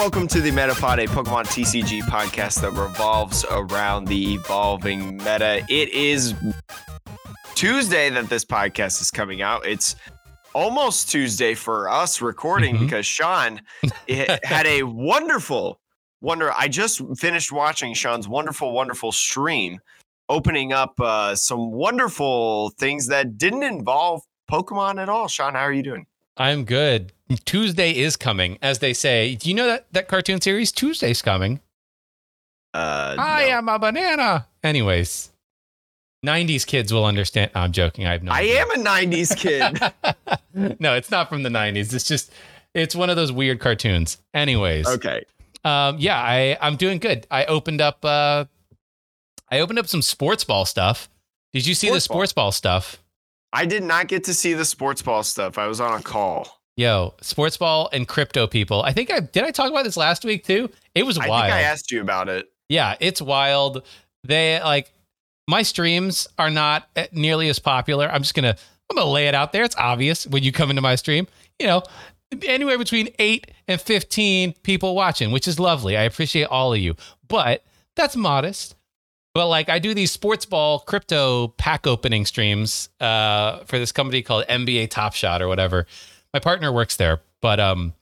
welcome to the Metapod, a Pokemon TCG podcast that revolves around the evolving meta. It is Tuesday that this podcast is coming out. It's almost Tuesday for us recording Mhm. because Sean had a wonderful, wonder. I just finished watching Sean's wonderful, wonderful stream, opening up uh, some wonderful things that didn't involve Pokemon at all. Sean, how are you doing? I'm good. Tuesday is coming, as they say. Do you know that that cartoon series Tuesday's coming? Uh, I no. am a banana. Anyways, 90s kids will understand. I'm joking. I have no I idea. am a '90s kid. no, it's not from the 90s. It's just it's one of those weird cartoons. Anyways, okay. um yeah, I I'm doing good. I opened up uh I opened up some sports ball stuff. Did you see the Sports ball? sports ball stuff? I did not get to see the sports ball stuff. I was on a call. Yo, sports ball and crypto people. I think I did I talk about this last week too? It was wild. I think I asked you about it. Yeah, it's wild. They like my streams are not eh, nearly as popular. I'm just gonna I'm gonna lay it out there. It's obvious when you come into my stream. You know, anywhere between eight and fifteen people watching, which is lovely. I appreciate all of you, but that's modest. But like I do these sports ball crypto pack opening streams uh, for this company called NBA Top Shot or whatever. My partner works there, but um,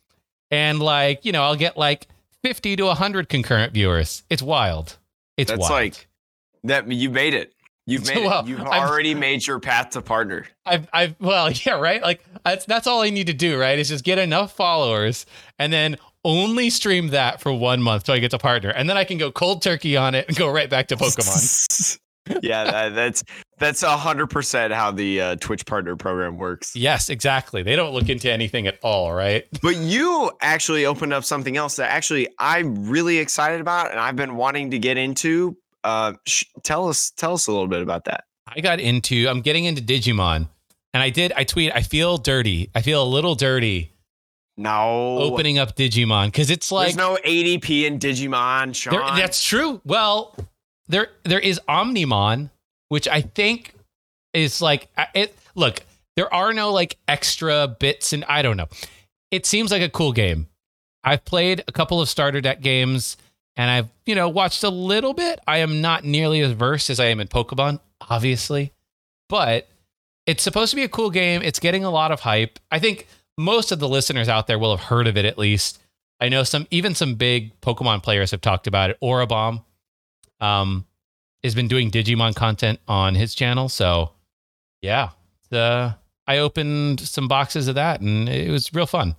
and like you know I'll get like fifty to hundred concurrent viewers. It's wild. It's wild. That's wild. like that. You made it. You've made Well, it. You've already made your path to partner. I've, I've, well, yeah, right. Like that's that's all I need to do, right? Is just get enough followers and then only stream that for one month till I get to partner, and then I can go cold turkey on it and go right back to Pokemon. yeah, that, that's that's a hundred percent how the uh, Twitch partner program works. yes, exactly. They don't look into anything at all, right? But you actually opened up something else that actually I'm really excited about, and I've been wanting to get into. Uh, sh- tell us, tell us a little bit about that. I got into. I'm getting into Digimon, and I did. I tweet. I feel dirty. I feel a little dirty No, opening up Digimon because it's like there's no ADP in Digimon, Sean. There, that's true. Well, there there is Omnimon, which I think is like it. Look, there are no like extra bits, and I don't know. It seems like a cool game. I've played a couple of starter deck games, and I've you know watched a little bit. I am not nearly as versed as I am in Pokemon, obviously, but it's supposed to be a cool game. It's getting a lot of hype. I think most of the listeners out there will have heard of it at least. I know some even some big Pokemon players have talked about it. Orabomb um has been doing Digimon content on his channel, so yeah. The I opened some boxes of that and it was real fun.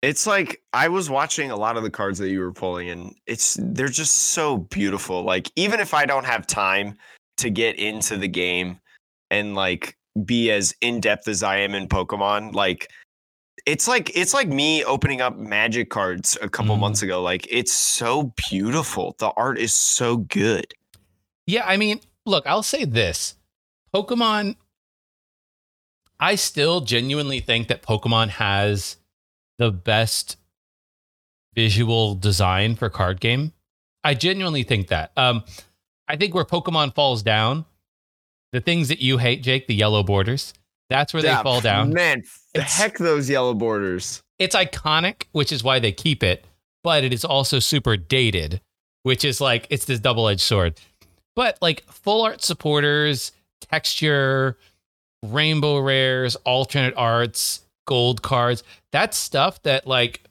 It's like I was watching a lot of the cards that you were pulling, and it's they're just so beautiful. Like even if I don't have time to get into the game and like be as in depth as I am in Pokemon, like it's like it's like me opening up Magic cards a couple Mm. months ago. Like it's so beautiful. The art is so good. Yeah, I mean, look, I'll say this. Pokemon I still genuinely think that Pokemon has the best visual design for card game. I genuinely think that. Um I think where Pokemon falls down, the things that you hate, Jake, the yellow borders, that's where Yeah, they fall down. Man, the heck those yellow borders. it's iconic, which is why they keep it, but it is also super dated, which is like it's this double edged sword. But like full art supporters, texture, rainbow rares, alternate arts, gold cards, that's stuff that like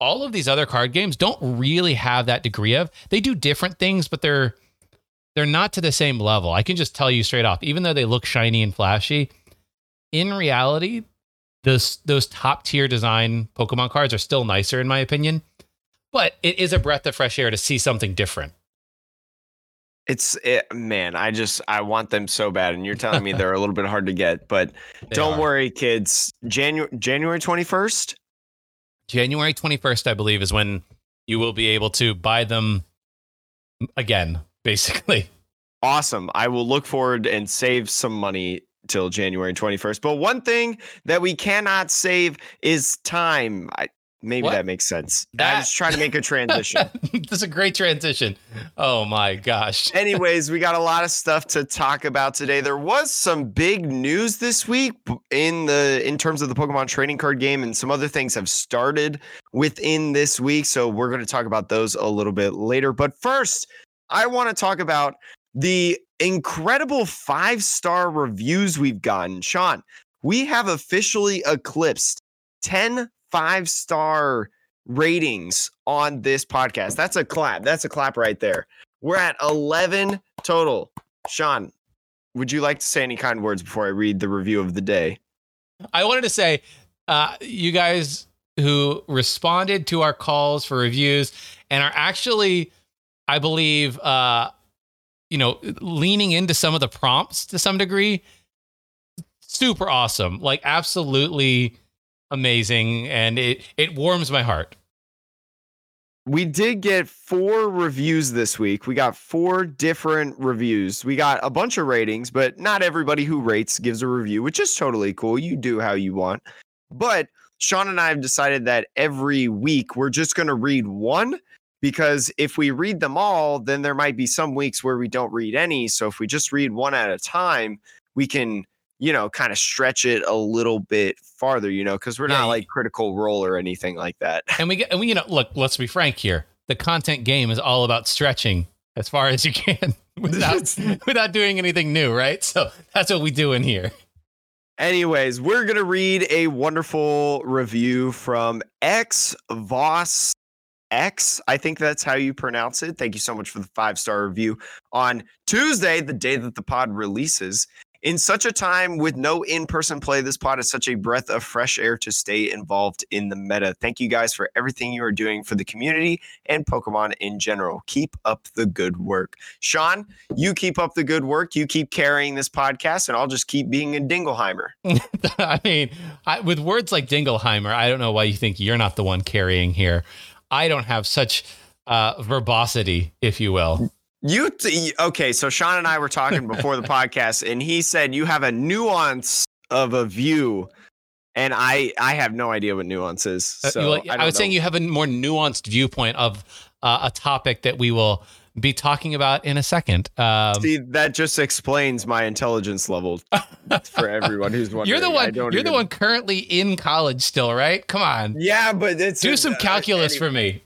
all of these other card games don't really have that degree of. They do different things, but they're they're not to the same level. I can just tell you straight off, even though they look shiny and flashy, in reality, those those top tier design Pokemon cards are still nicer in my opinion. But it is a breath of fresh air to see something different. It's it, man, I just I want them so bad, and you're telling me they're a little bit hard to get, but They don't are. worry, kids. January January twenty first. January 21st, I believe, is when you will be able to buy them again, basically. Awesome. I will look forward and save some money till January 21st. But one thing that we cannot save is time. I, Maybe What? that makes sense. That- I was trying to make a transition. That's a great transition. Oh my gosh. Anyways, we got a lot of stuff to talk about today. There was some big news this week in the in terms of the Pokemon trading card game, and some other things have started within this week. So we're going to talk about those a little bit later. But first, I want to talk about the incredible five star reviews we've gotten. Sean, we have officially eclipsed 10 five star ratings on this podcast. That's a clap. That's a clap right there. We're at 11 total. Sean, would you like to say any kind words before I read the review of the day? I wanted to say, uh, you guys who responded to our calls for reviews and are actually, I believe, uh, you know, leaning into some of the prompts to some degree, super awesome. Like absolutely amazing, and it it warms my heart. We did get four reviews this week. We got four different reviews. We got a bunch of ratings, but not everybody who rates gives a review, which is totally cool. You do how you want. But Sean and I have decided that every week we're just going to read one because if we read them all, then there might be some weeks where we don't read any. So if we just read one at a time, we can, you know, kind of stretch it a little bit farther, you know, because we're Yeah, not like critical role or anything like that. And we get, and we, you know, look, let's be frank here. The content game is all about stretching as far as you can without without doing anything new, right? So that's what we do in here. Anyways, we're gonna read a wonderful review from X Voss X. I think that's how you pronounce it. Thank you so much for the five star review on Tuesday, the day that the pod releases. In such a time with no in person play, this pod is such a breath of fresh air to stay involved in the meta. Thank you guys for everything you are doing for the community and Pokemon in general. Keep up the good work. Sean, you keep up the good work. You keep carrying this podcast, and I'll just keep being a Dingleheimer. I mean, I, with words like Dingleheimer, I don't know why you think you're not the one carrying here. I don't have such uh, verbosity, if you will. You t- okay? So Sean and I were talking before the podcast, and he said you have a nuance of a view, and I I have no idea what nuance is. Uh, So well, I, I, was saying you have a more nuanced viewpoint of uh, a topic that we will be talking about in a second. Um, See, that just explains my intelligence level for everyone who's wondering. you're the one. You're the one currently in college still, right? Come on, Yeah, but it's do some uh, calculus anyway, for me.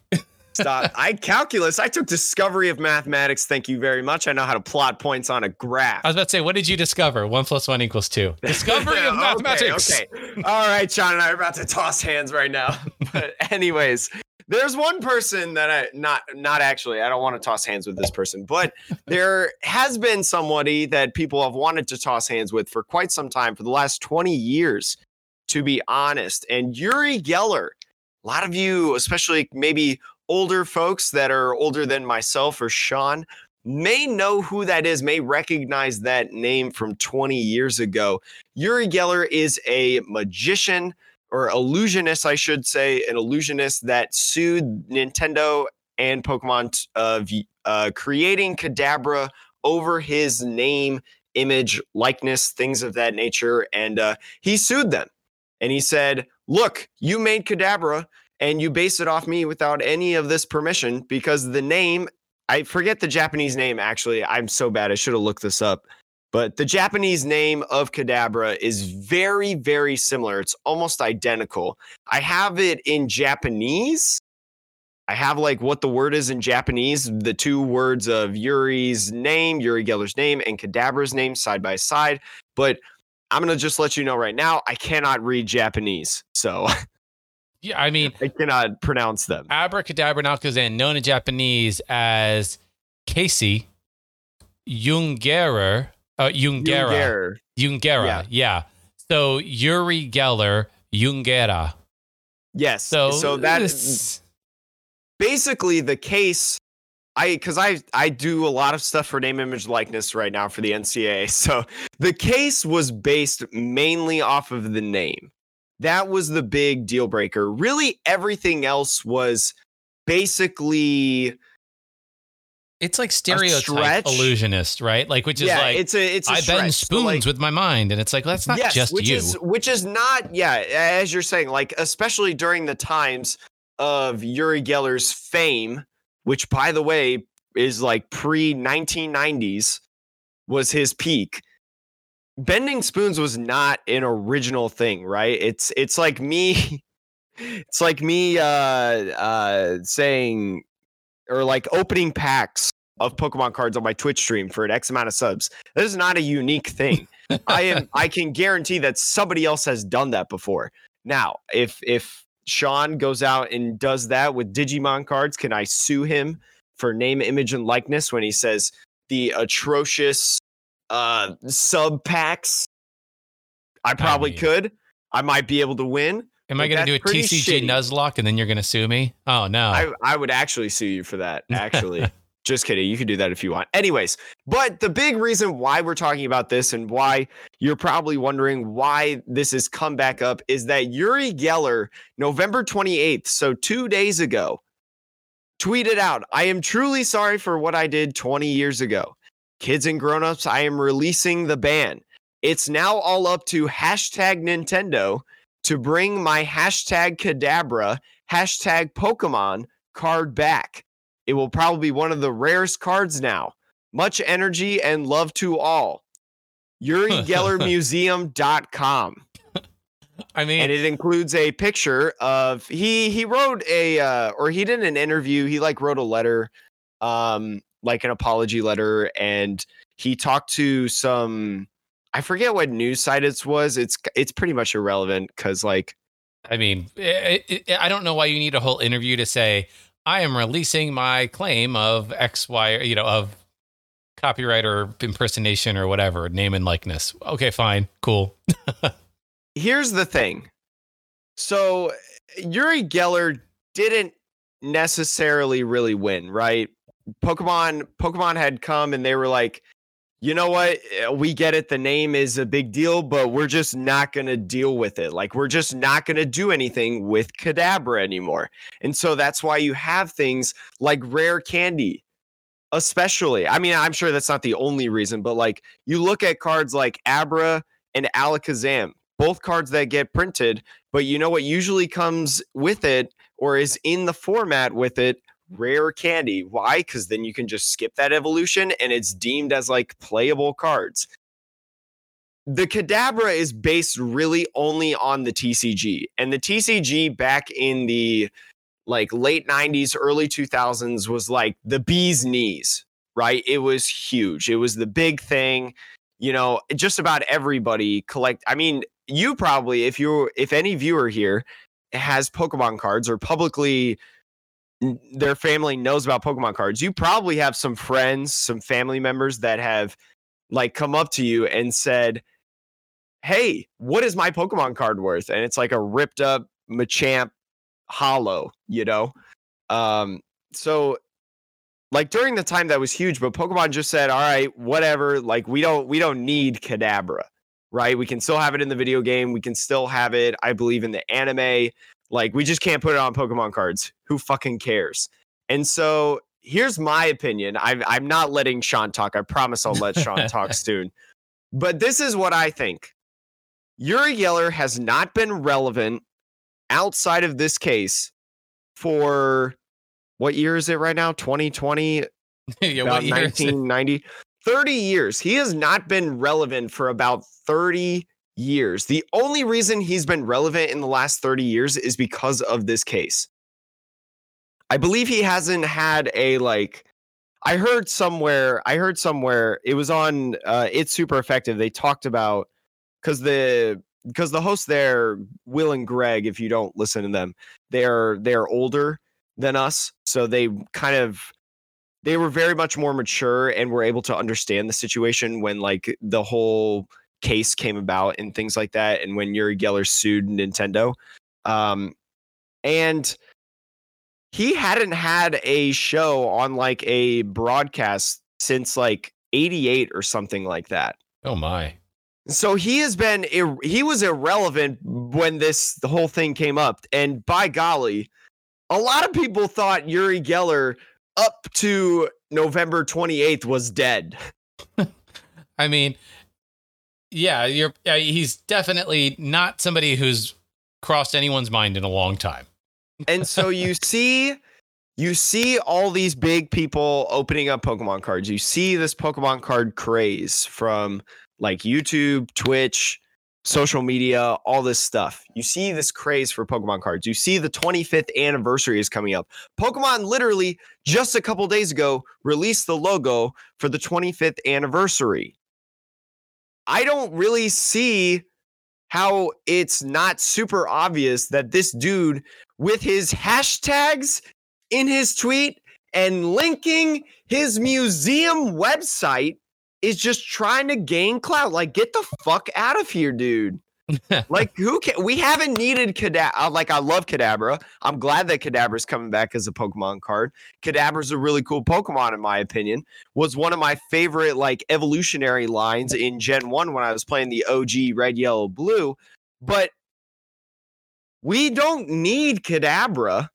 Stop. I calculus. I took discovery of mathematics. Thank you very much. I know how to plot points on a graph. I was about to say, what did you discover? One plus one equals two. Discovery of Okay, mathematics. Okay, All right, Sean and I are about to toss hands right now. But anyways, there's one person that I not not actually. I don't want to toss hands with this person, but there has been somebody that people have wanted to toss hands with for quite some time, for the last 20 years, to be honest. And Uri Geller, a lot of you, especially maybe older folks that are older than myself or Sean, may know who that is, may recognize that name from 20 years ago. Uri Geller is a magician or illusionist, I should say, an illusionist that sued Nintendo and Pokemon of uh, creating Kadabra over his name, image, likeness, things of that nature. And uh, he sued them. And he said, Look, you made Kadabra and you base it off me without any of this permission because the name, I forget the Japanese name actually. I'm so bad. I should have looked this up. But the Japanese name of Kadabra is very, very similar. It's almost identical. I have it in Japanese. I have like what the word is in Japanese, the two words of Uri's name, Uri Geller's name, and Kadabra's name side by side. But I'm going to just let you know right now, I cannot read Japanese. So Yeah, I mean, I cannot pronounce them. abracadabra Nalkazan, known in Japanese as Casey Jungerer, uh, Jungera, Junger. Jungera, Yeah. yeah. So Uri Geller, Jungera. Yes. So, So, that is basically the case I because I I do a lot of stuff for name image likeness right now for the NCAA. So the case was based mainly off of the name. That was the big deal breaker. Really everything else was basically It's like stereotype illusionist, right? Like which is yeah, like it's a it's a I stretch. bend spoons like, with my mind, and it's like that's not yes, just which you. is which is not yeah, as you're saying, like especially during the times of Uri Geller's fame, which by the way is like pre 1990s, was his peak. Bending spoons was not an original thing, right? It's it's like me, it's like me uh uh saying or like opening packs of Pokemon cards on my Twitch stream for an X amount of subs. This is not a unique thing. I am I can guarantee that somebody else has done that before. Now, if if Sean goes out and does that with Digimon cards, can I sue him for name, image, and likeness when he says the atrocious uh sub packs? I probably mean- could. I might be able to win. Am I going to do a TCG shitty. Nuzlocke and then you're going to sue me? Oh no. I, I would actually sue you for that. Actually, just kidding. You can do that if you want. Anyways, but the big reason why we're talking about this and why you're probably wondering why this has come back up is that Uri Geller, November 28th, so two days ago, tweeted out, I am truly sorry for what I did 20 years ago. Kids and grown-ups, I am releasing the ban. It's now all up to hashtag Nintendo to bring my hashtag Kadabra hashtag Pokemon card back. It will probably be one of the rarest cards now. Much energy and love to all. UriGellerMuseum.com. I mean, And it includes a picture of he he wrote a uh or he did an interview, he like wrote a letter, um, like an apology letter, and he talked to some I forget what news site it was. It's it's pretty much irrelevant because like I mean, it, it, I don't know why you need a whole interview to say I am releasing my claim of X, Y, you know, of copyright or impersonation or whatever, name and likeness. Okay, fine, cool. here's the thing. So Uri Geller didn't necessarily really win, right? Pokemon Pokemon had come and they were like, you know what? Eh, We get it. The name is a big deal, but we're just not going to deal with it. Like, we're just not going to do anything with Kadabra anymore. And so that's why you have things like rare candy, especially. I mean, I'm sure that's not the only reason, but like, you look at cards like Abra and Alakazam, both cards that get printed, but you know what usually comes with it or is in the format with it? Rare candy. Why? Because then you can just skip that evolution and it's deemed as like playable cards. The Kadabra is based really only on the TCG, and the TCG back in the like late 90s, early 2000s was like the bee's knees, right? It was huge. It was the big thing. You know, just about everybody collect. I mean, you probably, if you, if any viewer here has Pokemon cards or publicly their family knows about Pokemon cards, you probably have some friends, some family members that have like come up to you and said, Hey, what is my Pokemon card worth? And it's like a ripped up Machamp hollow, you know? Um, so like during the time that was huge, but Pokemon just said, All right, whatever, like we don't we don't need Kadabra, right? We can still have it in the video game, we can still have it, I believe, in the anime. Like we just can't put it on Pokemon cards. Who fucking cares? And so here's my opinion. I'm I'm not letting Sean talk. I promise I'll let Sean talk soon. But this is what I think. Uri Geller has not been relevant outside of this case for what year is it right now? 2020, yeah, about what year is it? 1990 30 years he has not been relevant for about 30 years. The only reason he's been relevant in the last 30 years is because of this case. I believe he hasn't had a like i heard somewhere i heard somewhere it was on uh it's super effective. They talked about because the because the hosts there will and greg if you don't listen to them they're they're older than us so they kind of they were very much more mature and were able to understand the situation when like the whole case came about and things like that and when Uri Geller sued Nintendo um and he hadn't had a show on like a broadcast since like 88 or something like that Oh my. so he has been he was irrelevant when this the whole thing came up and by golly a lot of people thought Uri Geller up to November 28th was dead. I mean, yeah, you're. Uh, he's definitely not somebody who's crossed anyone's mind in a long time. and so you see you see all these big people opening up Pokemon cards. You see this Pokemon card craze from like YouTube, Twitch, social media, all this stuff. You see this craze for Pokemon cards. You see the 25th anniversary is coming up. Pokemon literally just a couple days ago released the logo for the 25th anniversary. I don't really see how it's not super obvious that this dude with his hashtags in his tweet and linking his museum website is just trying to gain clout. Like, get the fuck out of here, dude. like, who can we haven't needed Kadabra? Like, I love Kadabra. I'm glad that Kadabra's coming back as a Pokemon card. Kadabra's a really cool Pokemon, in my opinion. Was one of my favorite like evolutionary lines in Gen 1 when I was playing the OG red, yellow, blue. But we don't need Kadabra.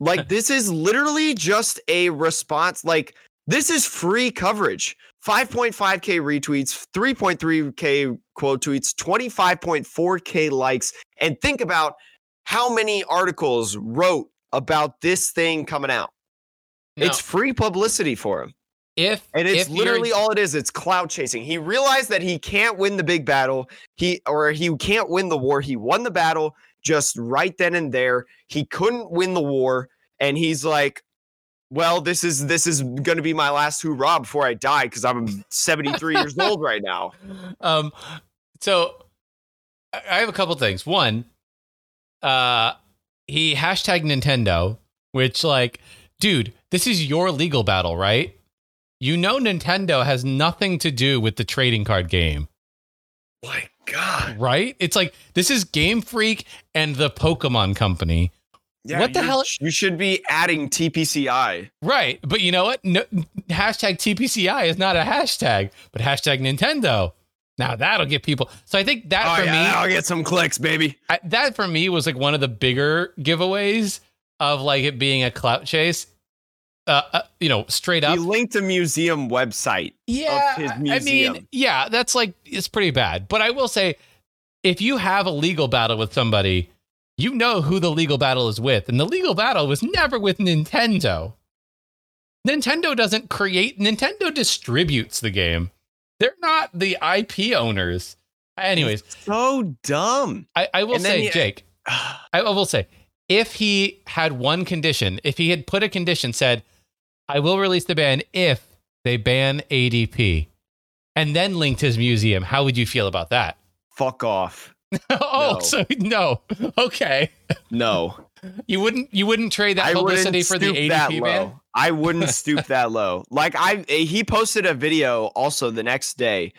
like this is literally just a response. Like this is free coverage. 5.5k retweets, 3.3k quote tweets, 25.4k likes, and think about how many articles wrote about this thing coming out. Now, it's free publicity for him. if And it's if literally all it is. It's cloud chasing. He realized that he can't win the big battle. He or he can't win the war. He won the battle just right then and there. He couldn't win the war, and he's like, "Well, this is this is going to be my last hoorah before I die because I'm 73 years old right now." Um, so I have a couple things. One, uh, he hashtag Nintendo, which like, dude, this is your legal battle, right? You know, Nintendo has nothing to do with the trading card game, My God, right? It's like this is Game Freak and the Pokemon Company, yeah, What the hell- You should be adding TPCI. right? But you know what? No, hashtag TPCI is not a hashtag, but hashtag Nintendo. Now that'll get people. So I think that Oh for yeah, me, I'll get some clicks, baby. I, that for me was like one of the bigger giveaways of like it being a clout chase. Uh, uh you know, straight up. He linked a museum website. Yeah, his I- I mean, yeah, that's like it's pretty bad. But I will say, if you have a legal battle with somebody, you know who the legal battle is with, and the legal battle was never with Nintendo. Nintendo doesn't create. Nintendo distributes the game. They're not the IP owners. Anyways, So dumb. I, I will say, you- uh, Jake, I will say, if he had one condition, if he had put a condition said, I will release the ban if they ban ADP, and then linked his museum, how would you feel about that? Fuck off. oh, No. so no. Okay. No. You wouldn't you wouldn't trade that I publicity for the stoop that ADP low. I wouldn't stoop that low. Like I he posted a video also the next day,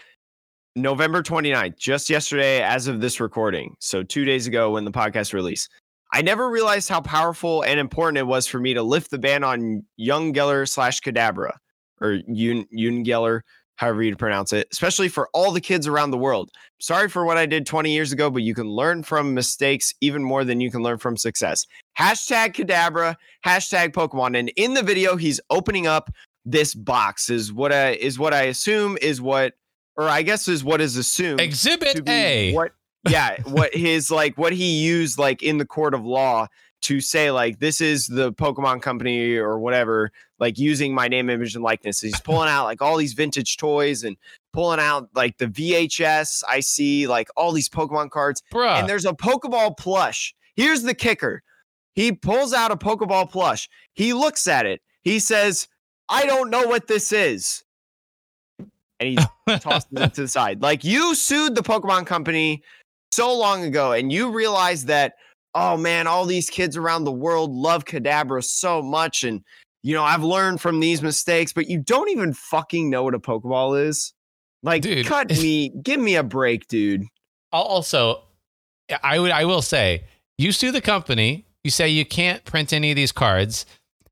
November 29th, just yesterday as of this recording. So 2 days ago when the podcast released. I never realized how powerful and important it was for me to lift the ban on Young Geller slash Kadabra or Yun Geller, however you pronounce it, especially for all the kids around the world. Sorry for what I did 20 years ago, but you can learn from mistakes even more than you can learn from success. Hashtag Kadabra, hashtag Pokemon. And in the video, he's opening up this box, is what I is what I assume is what, or I guess is what is assumed Exhibit A. what yeah what his like what he used like in the court of law to say like this is the pokemon company or whatever like using my name image and likeness. He's pulling out like all these vintage toys and pulling out like the vhs i see like all these pokemon cards. Bruh. and there's a pokeball plush. Here's the kicker. He pulls out a pokeball plush. He looks at it. He says i don't know what this is. And he tosses it to the side. Like you sued the Pokemon company so long ago, and you realize that, oh man, all these kids around the world love Kadabra so much, and you know I've learned from these mistakes, but you don't even fucking know what a Pokeball is. Like, Dude. cut me, give me a break, dude. Also i would i will say you sue the company you say you can't print any of these cards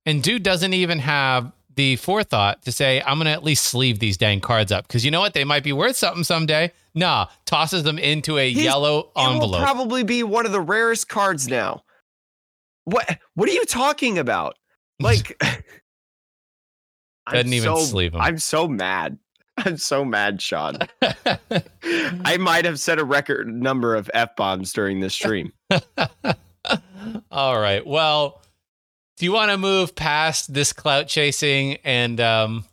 and dude doesn't even have the forethought to say i'm gonna at least sleeve these dang cards up because you know what they might be worth something someday nah tosses them into a He's- yellow It will envelope probably be one of the rarest cards now. What? What are you talking about? Like, Doesn't I'm even so, sleeve 'em. I'm so mad. I'm so mad, Sean. I might have set a record number of f bombs during this stream. All right. Well, do you want to move past this clout chasing and um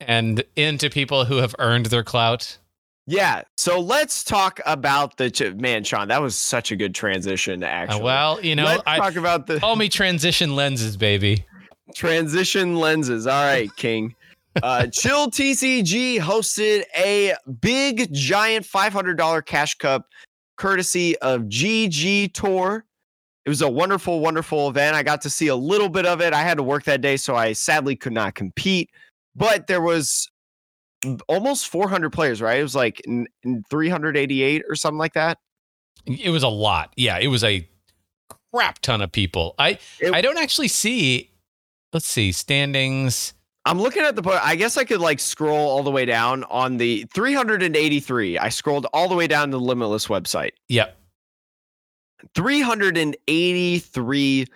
and into people who have earned their clout? Yeah. So let's talk about the ch- man, Sean. That was such a good transition. Uh, Actually, well, you know, let's I talk about the call me transition lenses, baby. transition lenses. All right, King. Uh, Chill TCG hosted a big, giant $500 cash cup courtesy of GG Tour. It was a wonderful, wonderful event. I got to see a little bit of it. I had to work that day, so I sadly could not compete. But there was almost 400 players, right? It was like n- n- 388 or something like that. It was a lot. Yeah, it was a crap ton of people. I It- I don't actually see. Let's see standings. I'm looking at the. I guess I could like scroll all the way down on the 383. I scrolled all the way down to the Limitless website. Yep. 383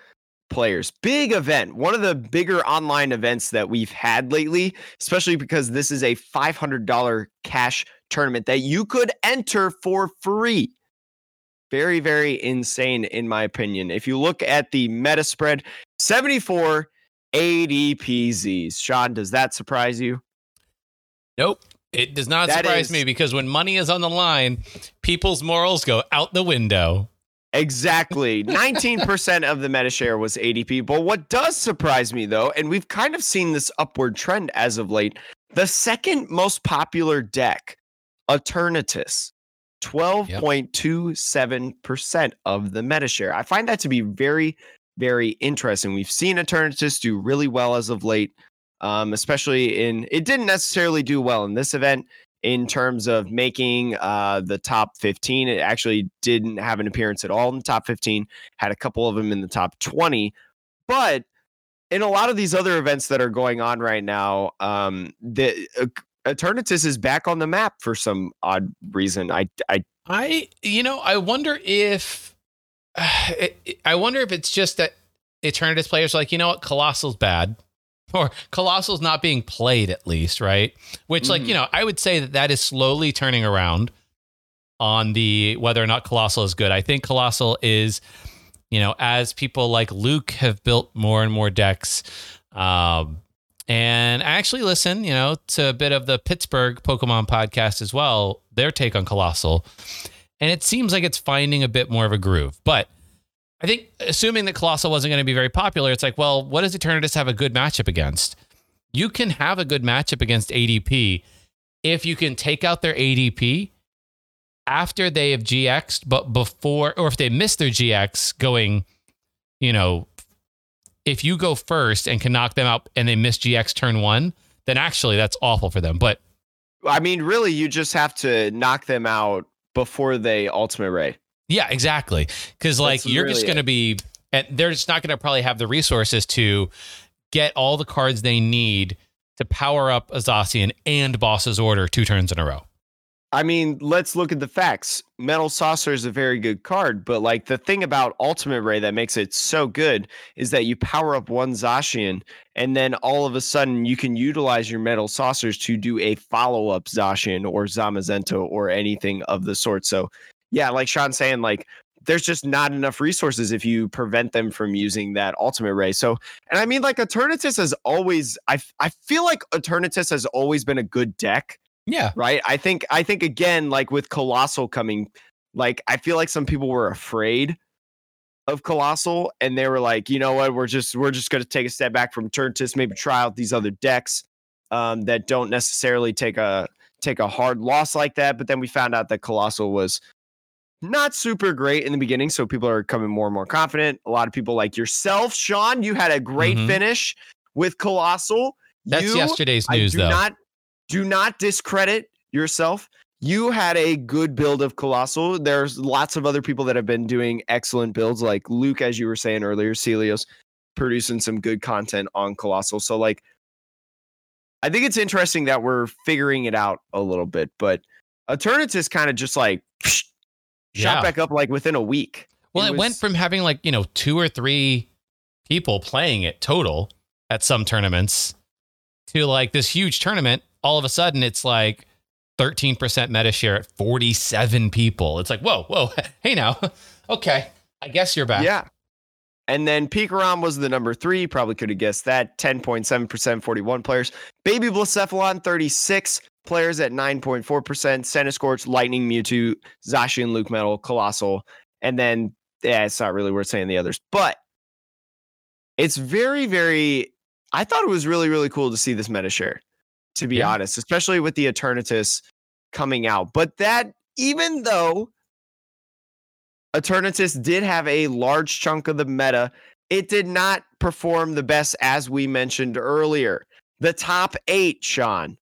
players. Big event. One of the bigger online events that we've had lately, especially because this is a $500 cash tournament that you could enter for free. Very, very insane, in my opinion. If you look at the meta spread, 74 ADPZs. Sean, does that surprise you? Nope. It does not That surprise is- me because when money is on the line, people's morals go out the window. Exactly. 19% of the meta share was ADP. But what does surprise me, though, and we've kind of seen this upward trend as of late, the second most popular deck, Eternatus, 12.27% of the meta share. I find that to be very, very interesting. We've seen Eternatus do really well as of late, um, especially in, it didn't necessarily do well in this event in terms of making uh, the top 15. It actually didn't have an appearance at all in the top 15, had a couple of them in the top 20. But in a lot of these other events that are going on right now, um, the uh, Eternatus is back on the map for some odd reason. I, I, I, you know, I wonder if, I wonder if it's just that Eternatus players like, you know what, Colossal's bad, or Colossal's not being played at least, right? Which, like, Mhm. you know, I would say that that is slowly turning around on the whether or not Colossal is good. I think Colossal is, you know, as people like Luke have built more and more decks. Um, and I actually listen, you know, to a bit of the Pittsburgh Pokemon podcast as well, their take on Colossal. And it seems like it's finding a bit more of a groove. But I think assuming that Colossal wasn't going to be very popular, it's like, well, what does Eternatus have a good matchup against? You can have a good matchup against ADP if you can take out their ADP after they have GX'd, but before, or if they miss their GX going, you know, if you go first and can knock them out and they miss GX turn one, then actually that's awful for them. But I mean, really, you just have to knock them out before they ultimate ray. Yeah, exactly. Because like That's you're just going to be, and they're just not going to probably have the resources to get all the cards they need to power up Azacian and Boss's Order two turns in a row. I mean, let's look at the facts. Metal Saucer is a very good card, but like the thing about Ultimate Ray that makes it so good is that you power up one Zacian, and then all of a sudden you can utilize your Metal Saucers to do a follow up Zacian or Zamazenta or anything of the sort. So, yeah, like Sean's saying, like there's just not enough resources if you prevent them from using that Ultimate Ray. So, and I mean, like Eternatus has always, I I feel like Eternatus has always been a good deck Yeah. right i think i think again like with colossal coming like i feel like some people were afraid of colossal and they were like you know what we're just we're just going to take a step back from Eternatus, maybe try out these other decks um, that don't necessarily take a take a hard loss like that but then we found out that colossal was not super great in the beginning so people are coming more and more confident a lot of people like yourself sean you had a great Mhm. finish with colossal That's You- yesterday's I news, do though. not do not discredit yourself. You had a good build of Colossal. There's lots of other people that have been doing excellent builds, like Luke, as you were saying earlier, Celios producing some good content on Colossal. So, like, I think it's interesting that we're figuring it out a little bit, but Eternatus kind of just like psh, Yeah. shot back up like within a week. Well, it, It went from having like, you know, two or three people playing it total at some tournaments to like this huge tournament, all of a sudden it's like 13% meta share at 47 people. It's like, whoa, whoa, hey now. okay. I guess you're back. Yeah. And then Pikarom was the number three. Probably could have guessed that. 10.7%, 41 players. Baby Blacephalon, 36 players at 9.4%. Centiskorch, Lightning, Mewtwo, Zacian, Luke Metal, Colossal. And then, yeah, it's not really worth saying the others. But it's very, very. I thought it was really, really cool to see this meta share, to be Yeah. honest, especially with the Eternatus coming out. But that, even though Eternatus did have a large chunk of the meta, it did not perform the best, as we mentioned earlier. The top eight, Sean.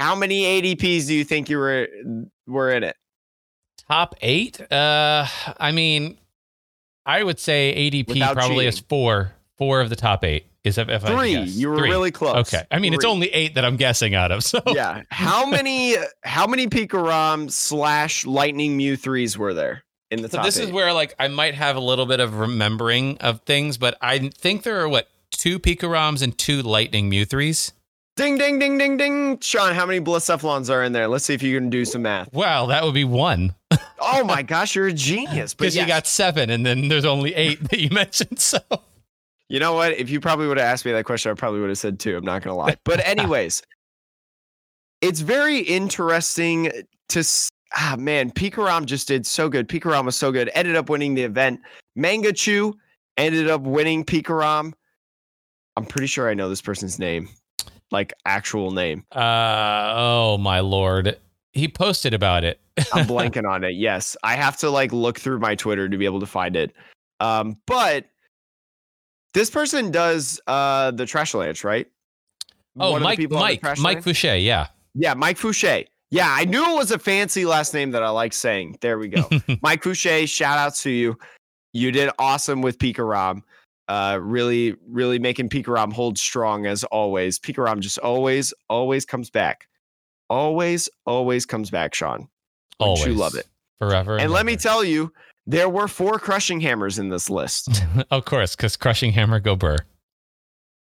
How many ADPs do you think you were were in it? Top eight? Uh, I mean, I would say ADP Without probably is four. Four of the top eight is if, if I Three. You were Three. really close. Okay. I mean, it's only eight that I'm guessing out of. So yeah. How many how many Pikarom slash Lightning Mew threes were there in the So top? this is where like I might have a little bit of remembering of things, but I think there are what two Pikaroms and two Lightning Mew threes. Ding ding ding ding ding. Sean, how many Blacephalons are in there? Let's see if you can do some math. Wow, that would be one Oh my gosh, you're a genius. Because you got seven, and then there's only eight that you mentioned. So You know what? If you probably would have asked me that question, I probably would have said two. I'm not gonna lie. But anyways, it's very interesting to ah man, Pikarom just did so good. Pikarom was so good. Ended up winning the event. Mangachu ended up winning Pikarom. I'm pretty sure I know this person's name, like actual name. Uh oh my lord. He posted about it. I'm blanking on it. Yes, I have to like look through my Twitter to be able to find it. Um, but this person does uh the Trash Lance, right? Oh, One Mike people on the Mike Mike Fouché, yeah. Yeah, Mike Fouché. Yeah, I knew it was a fancy last name that I like saying. There we go. Mike Fouché, shout out to you. You did awesome with Pikarom. Uh, really, really making Pikarom hold strong as always. Pikarom just always, always comes back. Always, always comes back, Sean. Always. you love it? Forever. And let me tell you, there were four crushing hammers in this list. of course, because crushing hammer go burr.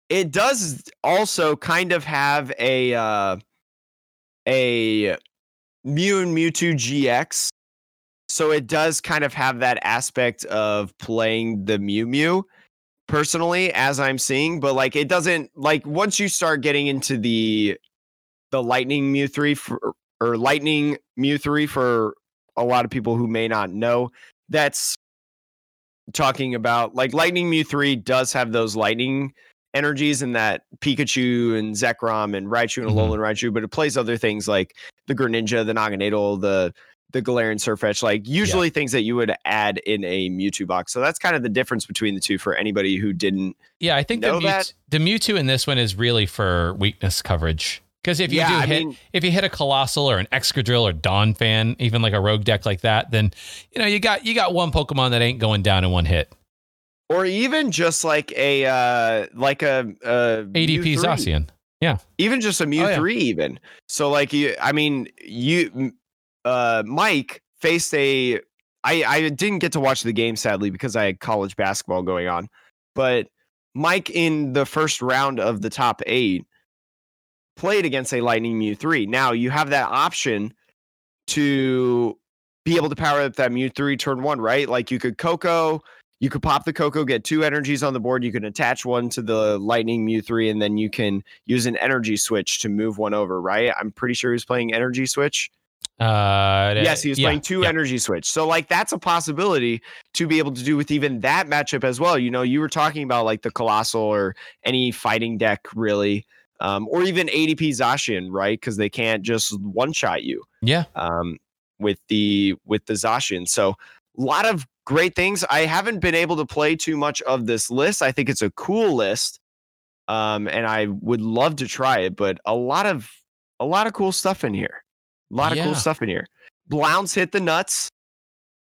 it does also kind of have a uh, a Mew and Mewtwo GX. So it does kind of have that aspect of playing the Mew Mew personally as I'm seeing, but like it doesn't like once you start getting into the the Lightning Mew 3 for, or Lightning Mew 3 for a lot of people who may not know, that's talking about like Lightning Mew 3 does have those lightning energies and that Pikachu and Zekrom and Raichu and Mhm. Alolan Raichu, but it plays other things like the Greninja, the Naganadel, the the Galarian Sirfetch'd, like usually things that you would add in a Mewtwo box. So that's kind of the difference between the two for anybody who didn't. Yeah, I think the, that? the Mewtwo in this one is really for weakness coverage. Because if you yeah, do I hit mean, if you hit a colossal or an excadrill or Donphan, even like a rogue deck like that, then you know you got you got one Pokemon that ain't going down in one hit. or even just like a uh like a, a ADP 3. Zacian. even just a Mew Oh, yeah. three, even. So like you, I mean, you, uh, Mike faced a. I I didn't get to watch the game sadly because I had college basketball going on, but Mike in the first round of the top eight played against a Lightning Mew three. Now you have that option to be able to power up that Mew three turn one, right? Like you could Koko. You could pop the Koko, get two energies on the board. You can attach one to the Lightning Mew 3, and then you can use an energy switch to move one over, right? I'm pretty sure he was playing energy switch. Uh, yes, he was yeah, playing two yeah. energy switch. So, like, that's a possibility to be able to do with even that matchup as well. You know, you were talking about like the Colossal or any fighting deck, really, um, or even ADP Zacian, right? Because they can't just one shot you Yeah, um, with the with the Zacian. So a lot of great things. I haven't been able to play too much of this list. I think it's a cool list, um, and I would love to try it. But a lot of a lot of cool stuff in here. A lot of Yeah. cool stuff in here. Blounce hit the nuts,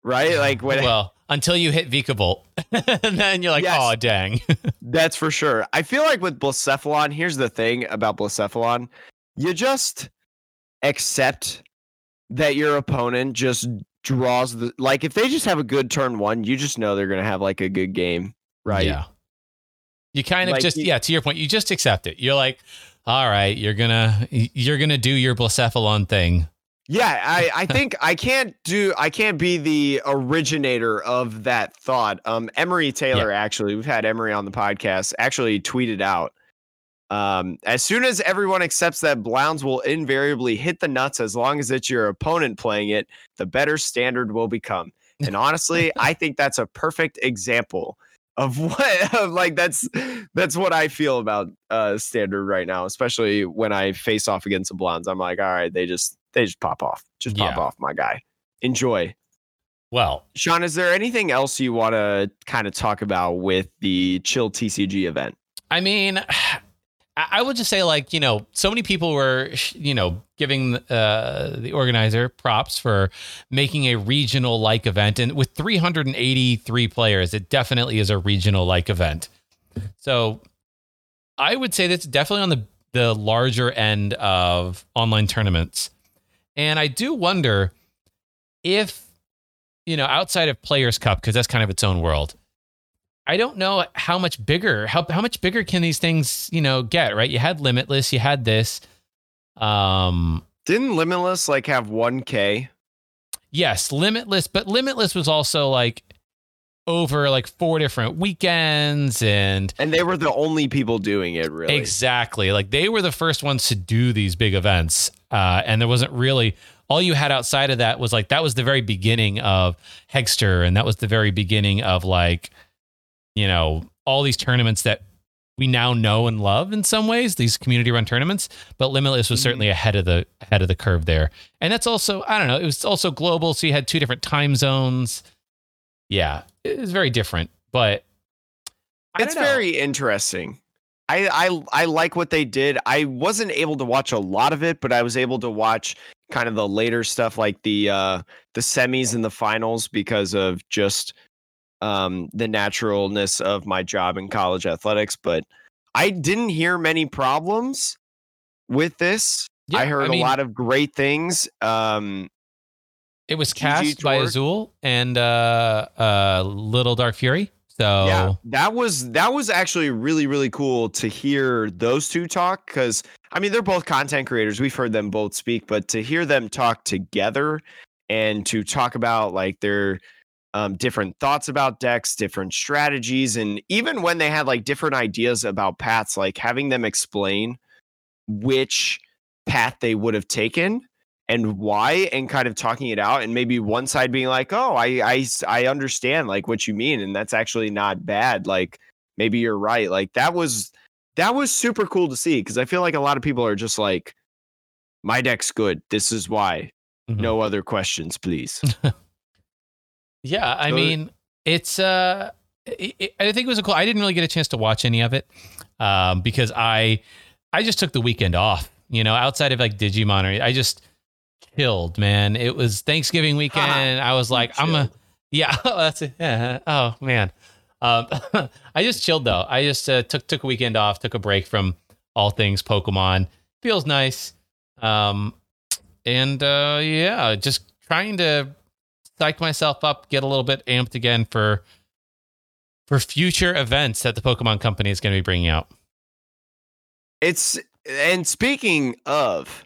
right? Like when well, until you hit Vikavolt, and then you're like, Yes. oh dang. That's for sure. I feel like with Blacephalon, here's the thing about Blacephalon. You just accept that your opponent just draws the like if they just have a good turn one, you just know they're gonna have like a good game, right? Yeah. You kind of Like, just you- yeah, to your point, you just accept it. You're like, all right, you're gonna you're gonna do your blacephalon thing. Yeah, I, I think I can't do I can't be the originator of that thought. Um Emery Taylor actually, we've had Emery on the podcast, actually tweeted out. Um, as soon as everyone accepts that Browns will invariably hit the nuts as long as it's your opponent playing it, the better standard will become. And honestly, I think that's a perfect example of what of like that's that's what I feel about uh standard right now, especially when I face off against the Blondes. I'm like, all right, they just they just pop off. Just pop Yeah. off, my guy. Enjoy. Well, Sean, is there anything else you want to kind of talk about with the Chill TCG event? I mean, I would just say like you know, so many people were you know giving uh, the organizer props for making a regional like event, and with 383 players, it definitely is a regional like event. So, I would say that's definitely on the the larger end of online tournaments, and I do wonder if you know outside of Players Cup because that's kind of its own world. I don't know how much bigger how how much bigger can these things you know get right? You had Limitless, you had this. Um, Didn't Limitless like have 1K? yes, Limitless, but Limitless was also like over like four different weekends and And they were the only people doing it, really. Exactly. Like they were the first ones to do these big events. Uh, and there wasn't really all you had outside of that was like that was the very beginning of Hegster, and that was the very beginning of like, you know, all these tournaments that we now know and love in some ways, these community run tournaments. But Limitless was certainly ahead of the ahead of the curve there. And that's also, I don't know, it was also global. So you had two different time zones. Yeah. It was very different. But it's know. very interesting. I, I I like what they did. I wasn't able to watch a lot of it, but I was able to watch kind of the later stuff like the uh the semis and the finals because of just um the naturalness of my job in college athletics, but I didn't hear many problems with this. Yeah, I heard mean, a lot of great things. Um It was cast by Azul and uh, uh, Little Dark Fury. So Yeah, that was that was actually really really cool to hear those two talk because I mean they're both content creators. We've heard them both speak, but to hear them talk together and to talk about like their um, different thoughts about decks, different strategies, and even when they had like different ideas about paths, like having them explain which path they would have taken and why and kind of talking it out and maybe one side being like oh I, I i understand like what you mean and that's actually not bad like maybe you're right like that was that was super cool to see because i feel like a lot of people are just like my deck's good this is why Mhm. no other questions please yeah. I So- mean, it's. Uh, it, it- I think it was a cool. I didn't really get a chance to watch any of it um, because I, I just took the weekend off. You know, outside of like Digimon, or I just chilled, man. It was Thanksgiving weekend. I was like, I'm a. Yeah, that's it. Yeah. Oh man, um, I just chilled though. I just uh, took took a weekend off, took a break from all things Pokemon. Feels nice, um, and uh, yeah, just trying to psych myself up, get a little bit amped again for for future events that the Pokemon Company is going to be bringing out. it's and speaking of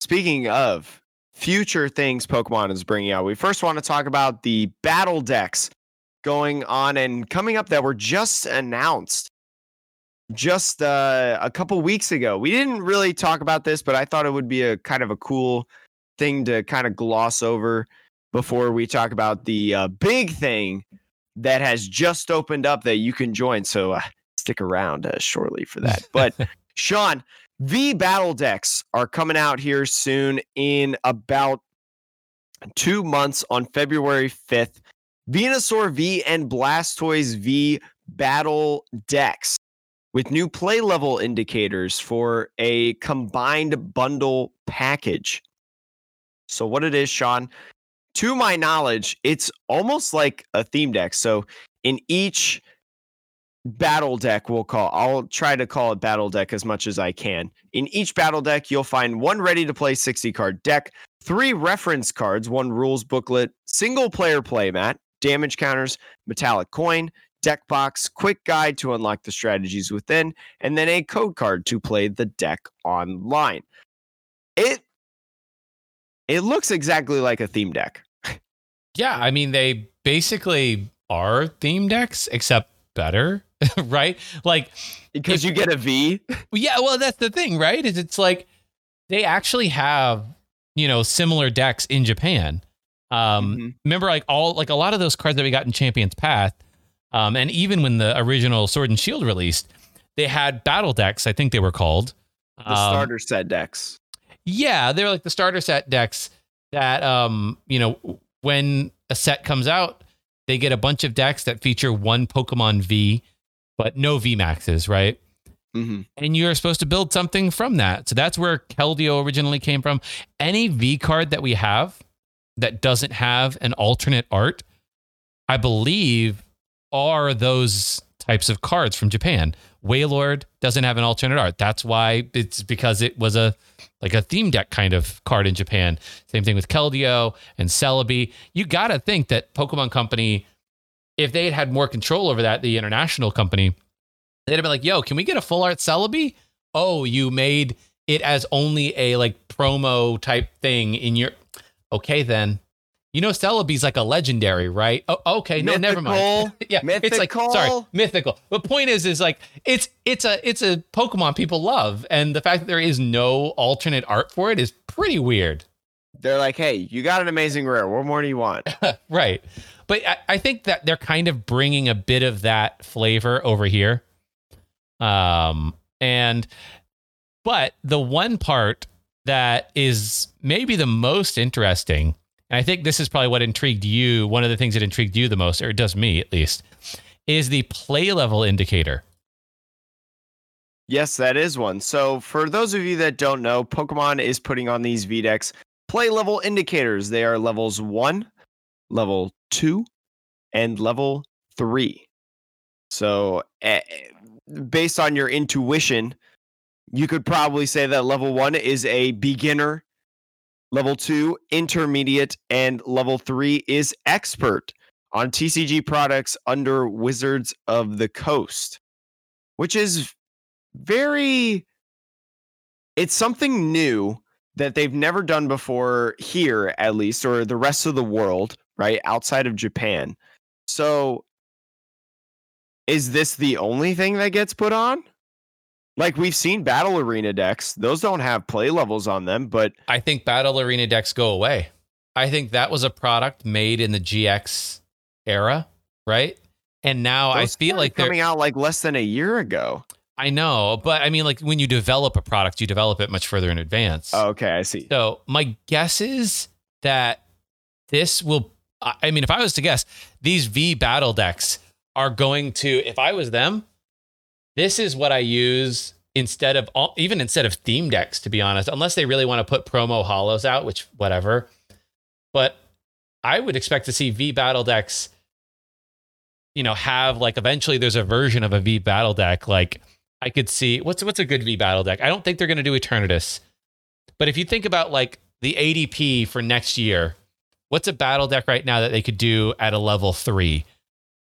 speaking of future things pokemon is bringing out we first want to talk about the battle decks going on and coming up that were just announced just uh, a couple weeks ago we didn't really talk about this but i thought it would be a kind of a cool thing to kind of gloss over before we talk about the uh, big thing that has just opened up that you can join so uh, stick around uh, shortly for that but Sean, the battle decks are coming out here soon in about two months on February 5th. Venusaur V and Blastoise V battle decks with new play level indicators for a combined bundle package. So, what it is, Sean, to my knowledge, it's almost like a theme deck. So, in each battle deck we'll call i'll try to call it battle deck as much as i can in each battle deck you'll find one ready to play 60 card deck three reference cards one rules booklet single player playmat damage counters metallic coin deck box, quick guide to unlock the strategies within, and then a code card to play the deck online. It it looks exactly like a theme deck. Yeah, I mean they basically are theme decks except better, right? Like because if, you get a V. Yeah, well that's the thing, right? Is it's like they actually have, you know, similar decks in Japan. Um mm-hmm. remember like all like a lot of those cards that we got in Champion's Path um and even when the original Sword and Shield released, they had battle decks, I think they were called. The um, starter set decks. Yeah, they're like the starter set decks that um, you know, when a set comes out, they get a bunch of decks that feature one Pokemon V, but no V maxes, right? Mm-hmm. And you're supposed to build something from that. So that's where Keldeo originally came from. Any V card that we have that doesn't have an alternate art, I believe, are those types of cards from Japan. Wailord doesn't have an alternate art. That's why it's because it was a like a theme deck kind of card in Japan. Same thing with Keldeo and Celebi. You got to think that Pokemon Company, if they had had more control over that, the international company, they'd have been like, "Yo, can we get a full art Celebi?" Oh, you made it as only a like promo type thing in your. Okay, then you know, Celebi's like a legendary, right? Oh, okay, no, mythical, never mind. yeah, mythical. it's like sorry, mythical. But point is, is like it's it's a it's a Pokemon people love, and the fact that there is no alternate art for it is pretty weird. They're like, hey, you got an amazing rare. What more do you want? right, but I, I think that they're kind of bringing a bit of that flavor over here. Um, and but the one part that is maybe the most interesting and I think this is probably what intrigued you. One of the things that intrigued you the most, or it does me at least, is the play level indicator. Yes, that is one. So, for those of you that don't know, Pokemon is putting on these V deck play level indicators. They are levels one, level two, and level three. So, uh, based on your intuition, you could probably say that level one is a beginner Level two, intermediate, and level three is expert on TCG products under Wizards of the Coast, which is very, it's something new that they've never done before here, at least, or the rest of the world, right? Outside of Japan. So, is this the only thing that gets put on? Like we've seen battle arena decks, those don't have play levels on them, but I think battle arena decks go away. I think that was a product made in the GX era, right? And now I feel like coming out like less than a year ago. I know, but I mean, like when you develop a product, you develop it much further in advance. Oh, okay, I see. So my guess is that this will. I mean, if I was to guess, these V battle decks are going to. If I was them, this is what I use instead of all, even instead of theme decks, to be honest, unless they really want to put promo hollows out, which whatever. But I would expect to see V battle decks, you know, have like eventually there's a version of a V battle deck. Like I could see what's what's a good V battle deck. I don't think they're going to do Eternatus, but if you think about like the ADP for next year, what's a battle deck right now that they could do at a level three?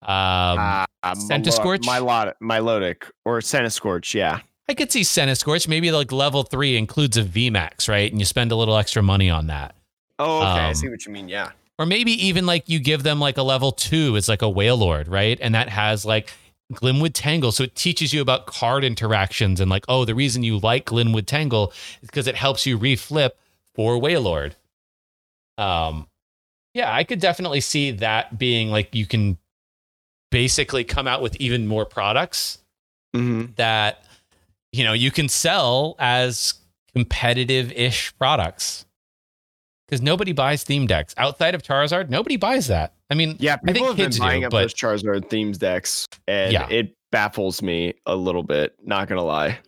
Um, uh, Centiskorch? Mylodic, Milotic or Centiskorch, yeah. I could see Centiskorch. Maybe like level three includes a VMAX, right? And you spend a little extra money on that. Oh, okay. Um, I see what you mean. Yeah. Or maybe even like you give them like a level two is like a Wailord, right? And that has like Glimwood Tangle. So it teaches you about card interactions and like, oh, the reason you like Glimwood Tangle is because it helps you reflip for Wailord. Um, yeah, I could definitely see that being like you can basically come out with even more products mm-hmm. that you know you can sell as competitive-ish products because nobody buys theme decks outside of Charizard. Nobody buys that. I mean, yeah, people I think have kids been buying do, up but, those Charizard themes decks, and yeah. it baffles me a little bit. Not gonna lie.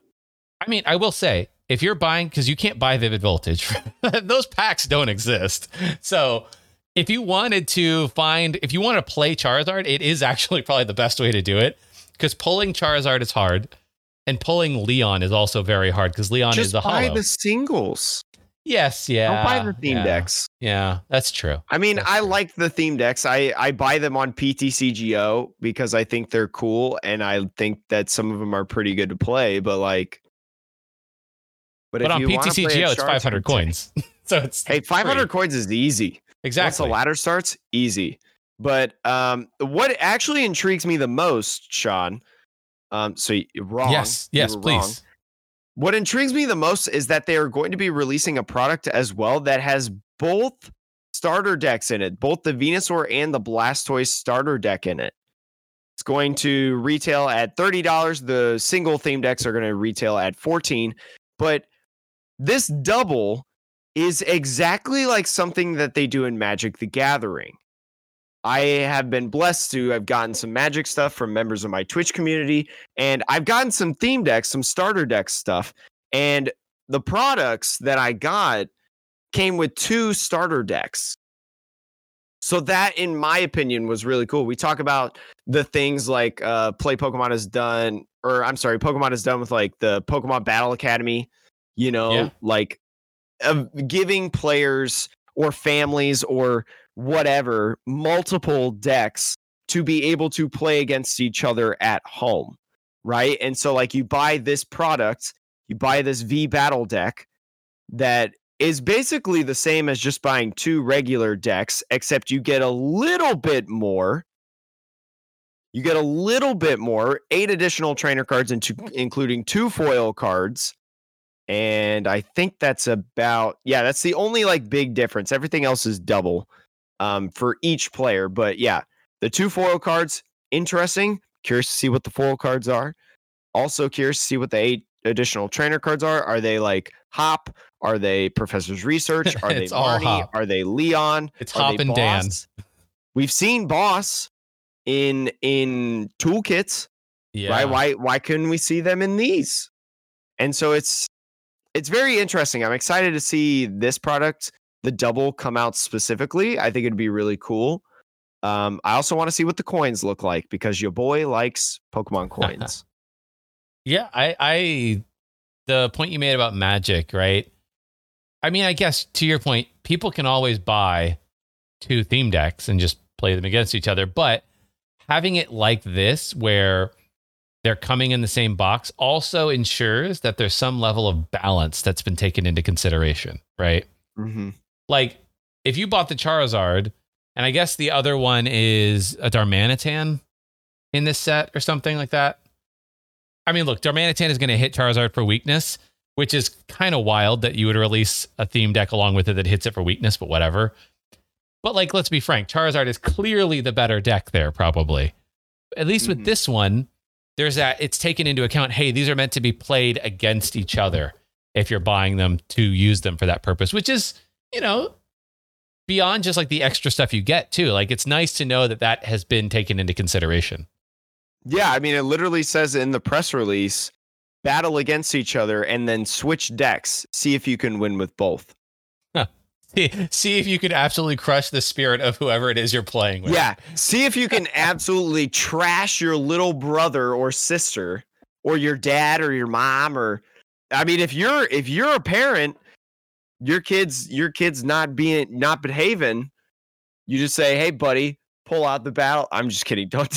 I mean, I will say if you're buying because you can't buy Vivid Voltage, those packs don't exist. So if you wanted to find, if you want to play Charizard, it is actually probably the best way to do it because pulling Charizard is hard, and pulling Leon is also very hard because Leon Just is a buy the singles. Yes, yeah. Don't buy the theme yeah, decks. Yeah, that's true. I mean, That's I true. like the theme decks. I I buy them on PTCGO because I think they're cool and I think that some of them are pretty good to play. But like, But, if on you wanna play a PTCGO, it's 500 coins. so it's Hey, 500 free. coins is easy. Once Exactly. the ladder starts, easy. But um, what actually intrigues me the most, Sean. Um, so y- wrong. Yes, yes, were wrong. please. What intrigues me the most is that they are going to be releasing a product as well that has both starter decks in it, both the Venusaur and the Blastoise starter deck in it. It's going to retail at $30. The single theme decks are going to retail at 14, but this double is exactly like something that they do in Magic the Gathering. I have been blessed to have gotten some magic stuff from members of my Twitch community, and I've gotten some theme decks, some starter deck stuff. And the products that I got came with two starter decks. So that, in my opinion, was really cool. We talk about the things like uh, Play Pokemon has done, or I'm sorry, Pokemon has done with like the Pokemon Battle Academy, you know, Yeah. like of giving players or families or whatever multiple decks to be able to play against each other at home right? And so like you buy this product you buy this v battle deck that is basically the same as just buying two regular decks except you get a little bit more. You get a little bit more eight additional trainer cards into including two foil cards and I think that's about yeah, that's the only like big difference. Everything else is double um, for each player. But yeah, the two foil cards interesting. Curious to see what the foil cards are. Also curious to see what the eight additional trainer cards are. Are they like Hop? Are they Professor's Research? Are they It's all Hop. Are they Leon? It's Are Hop and Dan. Boss? We've seen Boss in in toolkits Yeah. right why why couldn't we see them in these and so it's it's very interesting i'm excited to see this product the double come out specifically i think it'd be really cool um i also want to see what the coins look like because your boy likes pokemon coins Yeah, I, I, the point you made about magic, right? I mean, I guess to your point, people can always buy two theme decks and just play them against each other. But having it like this, where they're coming in the same box, also ensures that there's some level of balance that's been taken into consideration, right? mm-hmm. Like, if you bought the Charizard, and I guess the other one is a Darmanitan in this set or something like that. I mean, look, Darmanitan is going to hit Charizard for weakness, which is kind of wild that you would release a theme deck along with it that hits it for weakness, but whatever. But like, let's be frank, Charizard is clearly the better deck there, probably. At least with Mhm. this one, there's that it's taken into account. Hey, these are meant to be played against each other if you're buying them to use them for that purpose, which is, you know, beyond just like the extra stuff you get too. Like, it's nice to know that that has been taken into consideration. yeah i mean it literally says in the press release battle against each other and then switch decks see if you can win with both See, see if you can absolutely crush the spirit of whoever it is you're playing with. Yeah. See if you can absolutely trash your little brother or sister or your dad or your mom or I mean if you're if you're a parent your kids your kids not being not behaving you just say hey buddy pull out the battle I'm just kidding don't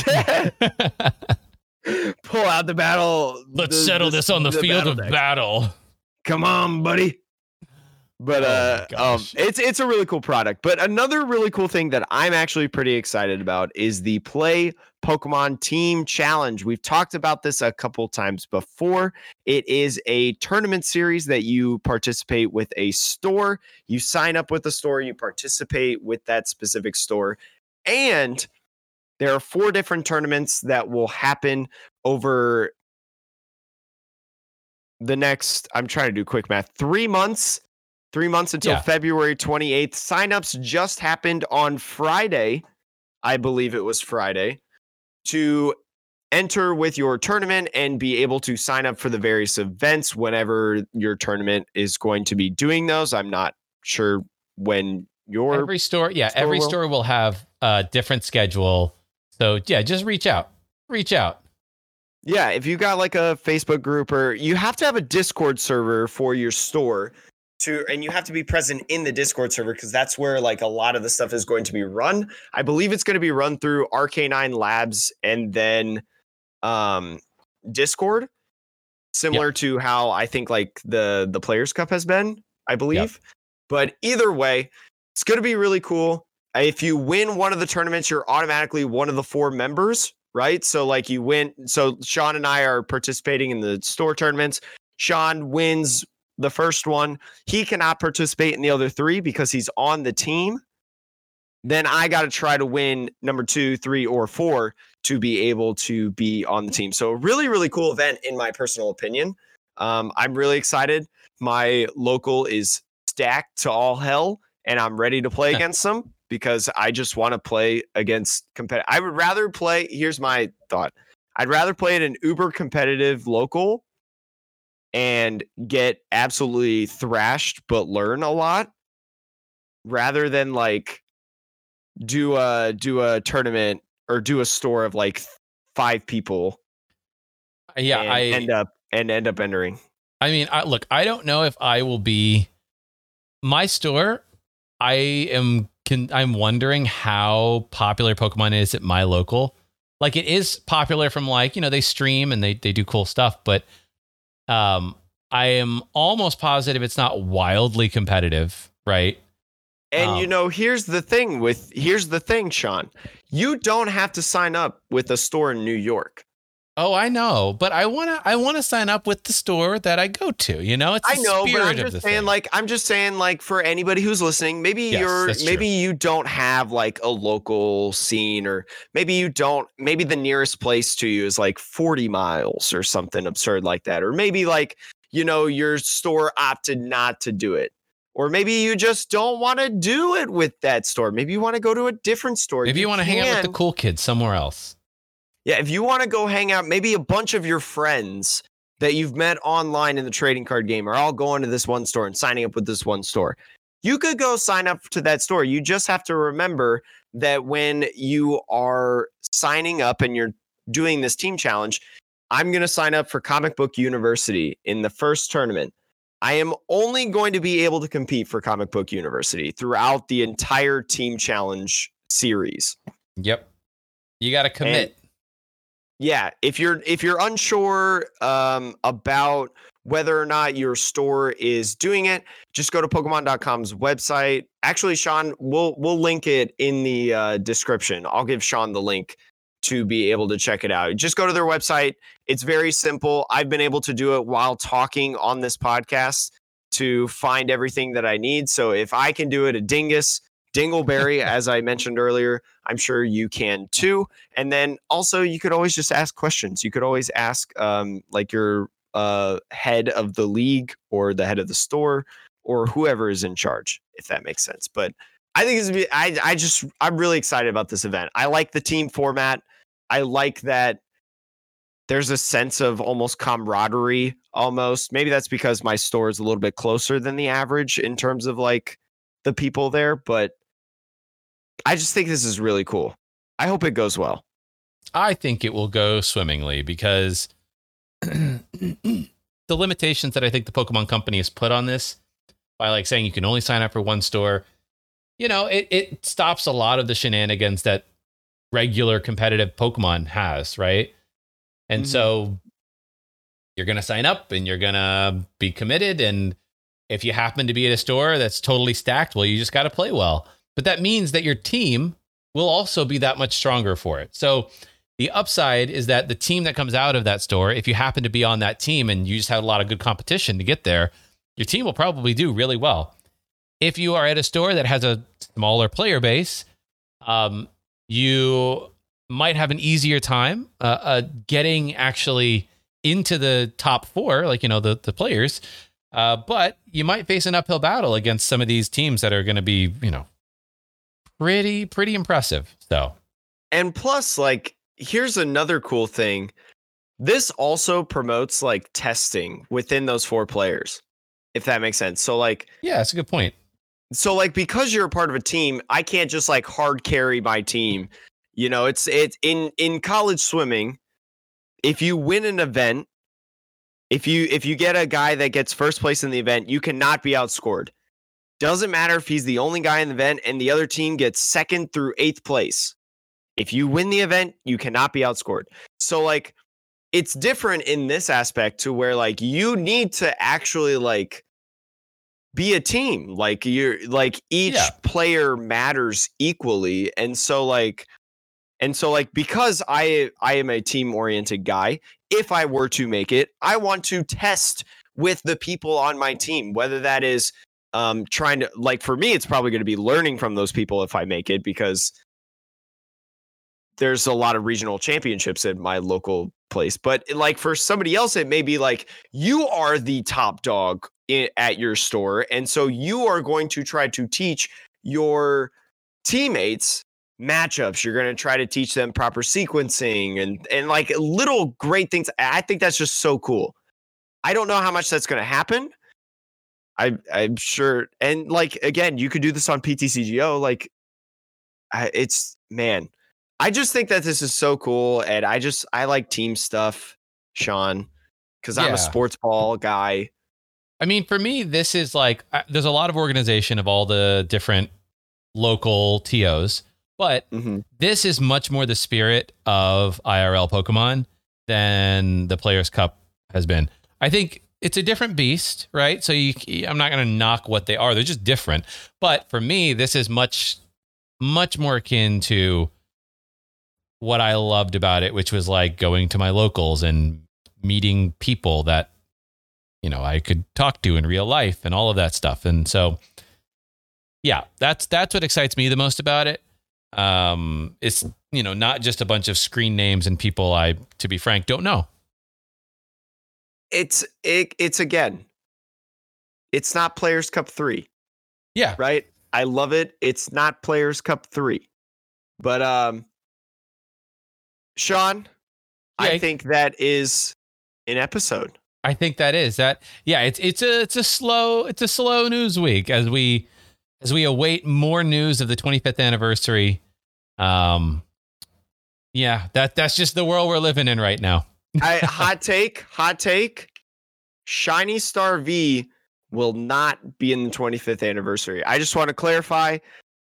pull out the battle Let's the- settle this on the, field battle of deck. battle. come on buddy but Oh uh um it's it's a really cool product. But another really cool thing that i'm actually pretty excited about is the play pokemon team challenge. We've talked about this a couple times before. It is a tournament series that you participate with a store. You sign up with a store you participate with that specific store. And there are four different tournaments that will happen over the next i'm trying to do quick math three months three months until Yeah. february 28th signups just happened on friday i believe it was friday to enter with your tournament and be able to sign up for the various events whenever your tournament is going to be doing those i'm not sure when your every store, yeah, store every will? store will have a different schedule. So yeah, just reach out. Reach out. Yeah, if you got like a Facebook group or you have to have a Discord server for your store to and you have to be present in the Discord server because that's where like a lot of the stuff is going to be run. I believe it's going to be run through RK9 Labs and then um Discord, similar to how I think like the the Players Cup has been, I believe. But either way, it's going to be really cool. If you win one of the tournaments, you're automatically one of the four members, right? So like you win. So Sean and I are participating in the store tournaments. Sean wins the first one. He cannot participate in the other three because he's on the team. Then I got to try to win number two, three, or four to be able to be on the team. So, a really, really cool event, in my personal opinion. Um, I'm really excited. My local is stacked to all hell, and I'm ready to play against them because I just want to play against competitive. I would rather play. Here's my thought I'd rather play at an uber competitive local and get absolutely thrashed but learn a lot rather than like do a do a tournament or do a store of like five people uh, Yeah, and I end up and end up entering I mean, I, look, I don't know if I will be my store. I am. Can, I'm wondering how popular Pokemon is at my local. Like, it is popular from like you know they stream and they they do cool stuff, but um, I am almost positive it's not wildly competitive, right? and you Um, know here's the thing with here's the thing sean you don't have to sign up with a store in new york Oh, I know, but I wanna I wanna sign up with the store that I go to. You know, it's I know, but I'm just saying, thing. like, I'm just saying, like, for anybody who's listening, maybe Yes, you're, maybe true. you don't have like a local scene, or maybe you don't, maybe the nearest place to you is like 40 miles or something absurd like that, or maybe like, you know, your store opted not to do it. Or maybe you just don't want to do it with that store. Maybe you want to go to a different store. Maybe you, want to hang out with the cool kids somewhere else. Yeah, if you want to go hang out, maybe a bunch of your friends that you've met online in the trading card game are all going to this one store and signing up with this one store. You could go sign up to that store. You just have to remember that when you are signing up and you're doing this team challenge, I'm going to sign up for Comic Book University in the first tournament. I am only going to be able to compete for Comic Book University throughout the entire team challenge series. Yep. You got to commit. Yeah if you're if you're unsure um, about whether or not your store is doing it just go to pokemon.com's website. Actually sean we'll we'll link it in the uh, description. I'll give sean the link to be able to check it out. Just go to their website. It's very simple. I've been able to do it while talking on this podcast to find everything that i need. So if i can do it a dingus dingleberry as i mentioned earlier i'm sure you can too and then also you could always just ask questions. You could always ask um, like your uh, head of the league or the head of the store or whoever is in charge, if that makes sense. But I think it's I I just I'm really excited about this event. I like the team format. I like that there's a sense of almost camaraderie almost. Maybe that's because my store is a little bit closer than the average in terms of like the people there, but I just think this is really cool. I hope it goes well. I think it will go swimmingly because the limitations that I think the Pokemon Company has put on this by like saying you can only sign up for one store, you know, it, it stops a lot of the shenanigans that regular competitive Pokemon has, right? And Mhm. so you're going to sign up and you're going to be committed. And if you happen to be at a store that's totally stacked, well, you just got to play well. But that means that your team will also be that much stronger for it. So the upside is that the team that comes out of that store, if you happen to be on that team and you just had a lot of good competition to get there, your team will probably do really well. If you are at a store that has a smaller player base, um, you might have an easier time uh, uh, getting actually into the top four, like you know the the players. Uh, but you might face an uphill battle against some of these teams that are going to be, you know, pretty pretty impressive. So And plus, like, here's another cool thing. This also promotes like testing within those four players, if that makes sense. So, like, yeah, that's a good point. so like because you're a part of a team, I can't just like hard carry my team. You know, it's it's in in college swimming. If you win an event, If you if you get a guy that gets first place in the event, you cannot be outscored. Doesn't matter if he's the only guy in the event and the other team gets second through eighth place. If you win the event, you cannot be outscored. So like it's different in this aspect to where like you need to actually like be a team. Like you're like each Yeah. player matters equally. And so like and so like because I I am a team oriented guy, if I were to make it, I want to test with the people on my team, whether that is um trying to like for me it's probably going to be learning from those people if I make it because there's a lot of regional championships at my local place. But like for somebody else, it may be like you are the top dog i- at your store. And so you are going to try to teach your teammates matchups. You're going to try to teach them proper sequencing and, and like little great things. I think that's just so cool. I don't know how much that's going to happen. I, I'm sure. And like, again, you could do this on PTCGO. Like, I, it's man, I just think that this is so cool, and I just I like team stuff, Sean, because I'm Yeah. a sports ball guy. I mean, for me, this is like uh, there's a lot of organization of all the different local TOs, but Mhm. this is much more the spirit of IRL Pokemon than the Players Cup has been. I think it's a different beast, right? So you, I'm not going to knock what they are; they're just different. But for me, this is much, much more akin to what I loved about it, which was like going to my locals and meeting people that you know I could talk to in real life and all of that stuff. And so, yeah, that's that's what excites me the most about it. Um, it's you know not just a bunch of screen names and people I, to be frank, don't know. It's it, it's again, it's not Players Cup three, Yeah, right? I love it. It's not Players Cup three, but um, Sean, I think that is an episode. I think that is that. Yeah, it's it's a it's a slow it's a slow news week as we as we await more news of the 25th anniversary. Um, yeah, that that's just the world we're living in right now. I, hot take, hot take. Shiny Star V will not be in the 25th anniversary. I just want to clarify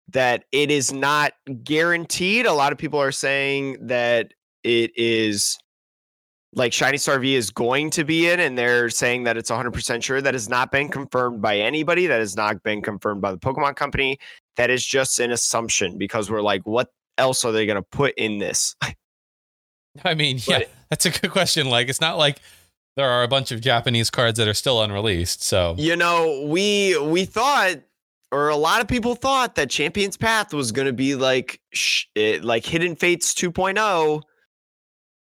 that it is not guaranteed. A lot of people are saying that it is like Shiny Star V is going to be in, and they're saying that it's 100% sure. That has not been confirmed by anybody. That has not been confirmed by the Pokemon Company. That is just an assumption because we're like, what else are they going to put in this? I mean, yeah, But- that's a good question. Like, it's not like there are a bunch of Japanese cards that are still unreleased. So You know, we we thought, or a lot of people thought that Champions Path was going to be like sh- it, like Hidden Fates 2.0,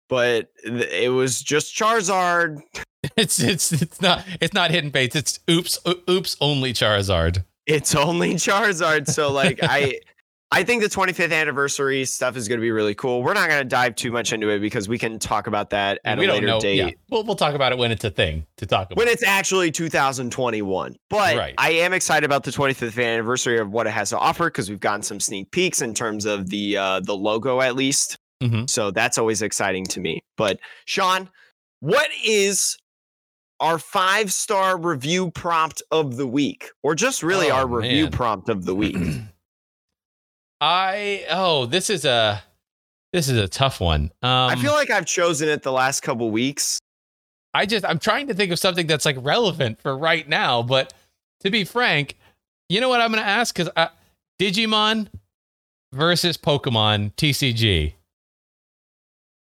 but th- it was just Charizard. it's it's it's not it's not hidden fates. It's oops oops only Charizard. It's only Charizard. So like I. I think the 25th anniversary stuff is going to be really cool. We're not going to dive too much into it because we can talk about that at we a don't later know. date. Yeah, we'll we'll talk about it when it's a thing to talk about. when it's actually 2021. But Right. I am excited about the 25th anniversary of what it has to offer because we've gotten some sneak peeks in terms of the uh, the logo at least. Mhm. So that's always exciting to me. But Sean, what is our five star review prompt of the week, or just really Oh, our review prompt of the week? I oh this is a this is a tough one. Um, I feel like I've chosen it the last couple weeks. I just I'm trying to think of something that's like relevant for right now. But to be frank, you know what I'm going to ask because Digimon versus Pokemon TCG.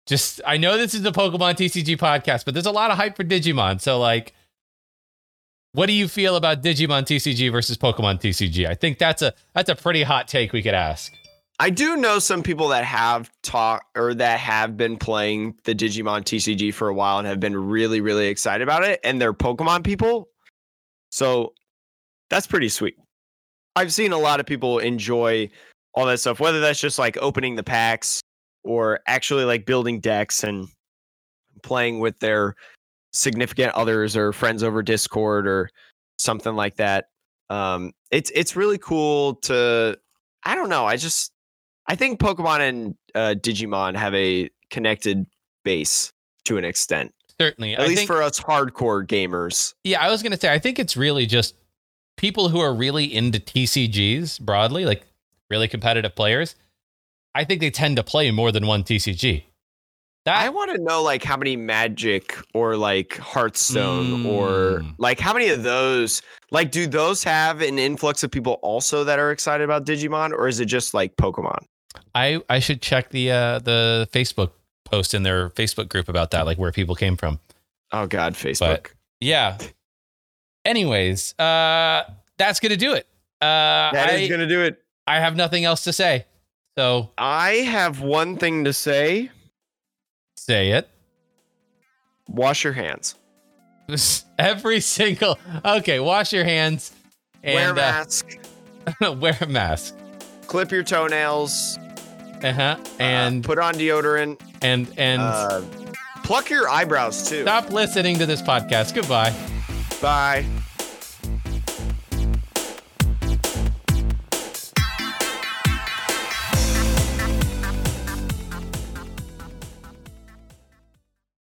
Just I know this is the Pokemon TCG podcast, but there's a lot of hype for Digimon. So like, what do you feel about Digimon TCG versus Pokemon TCG? I think that's a that's a pretty hot take we could ask. I do know some people that have talked or that have been playing the Digimon TCG for a while and have been really, really excited about it, and they're Pokemon people. So that's pretty sweet. I've seen a lot of people enjoy all that stuff, whether that's just like opening the packs or actually like building decks and playing with their significant others or friends over Discord or something like that. Um, it's it's really cool to I don't know. I just I think Pokemon and uh, Digimon have a connected base to an extent. certainly. At I least think, for us hardcore gamers. yeah, I was gonna say I think it's really just people who are really into TCGs broadly, like really competitive players. I think they tend to play more than one TCG. That I want to know like how many Magic or like Hearthstone or Mm. like how many of those like do those have an influx of people also that are excited about Digimon or is it just like Pokemon? I I should check the uh the Facebook post in their Facebook group about that, like where people came from. Oh god, Facebook. Yeah. Anyways, uh that's gonna do it. Uh That is gonna do it. I have nothing else to say. So I have one thing to say. Say it. Wash your hands. Every single okay, wash your hands Wear a and mask. uh, wear a mask. clip your toenails. Uh-huh. And uh, put on deodorant. and and uh, pluck your eyebrows too. stop listening to this podcast. Goodbye. Bye.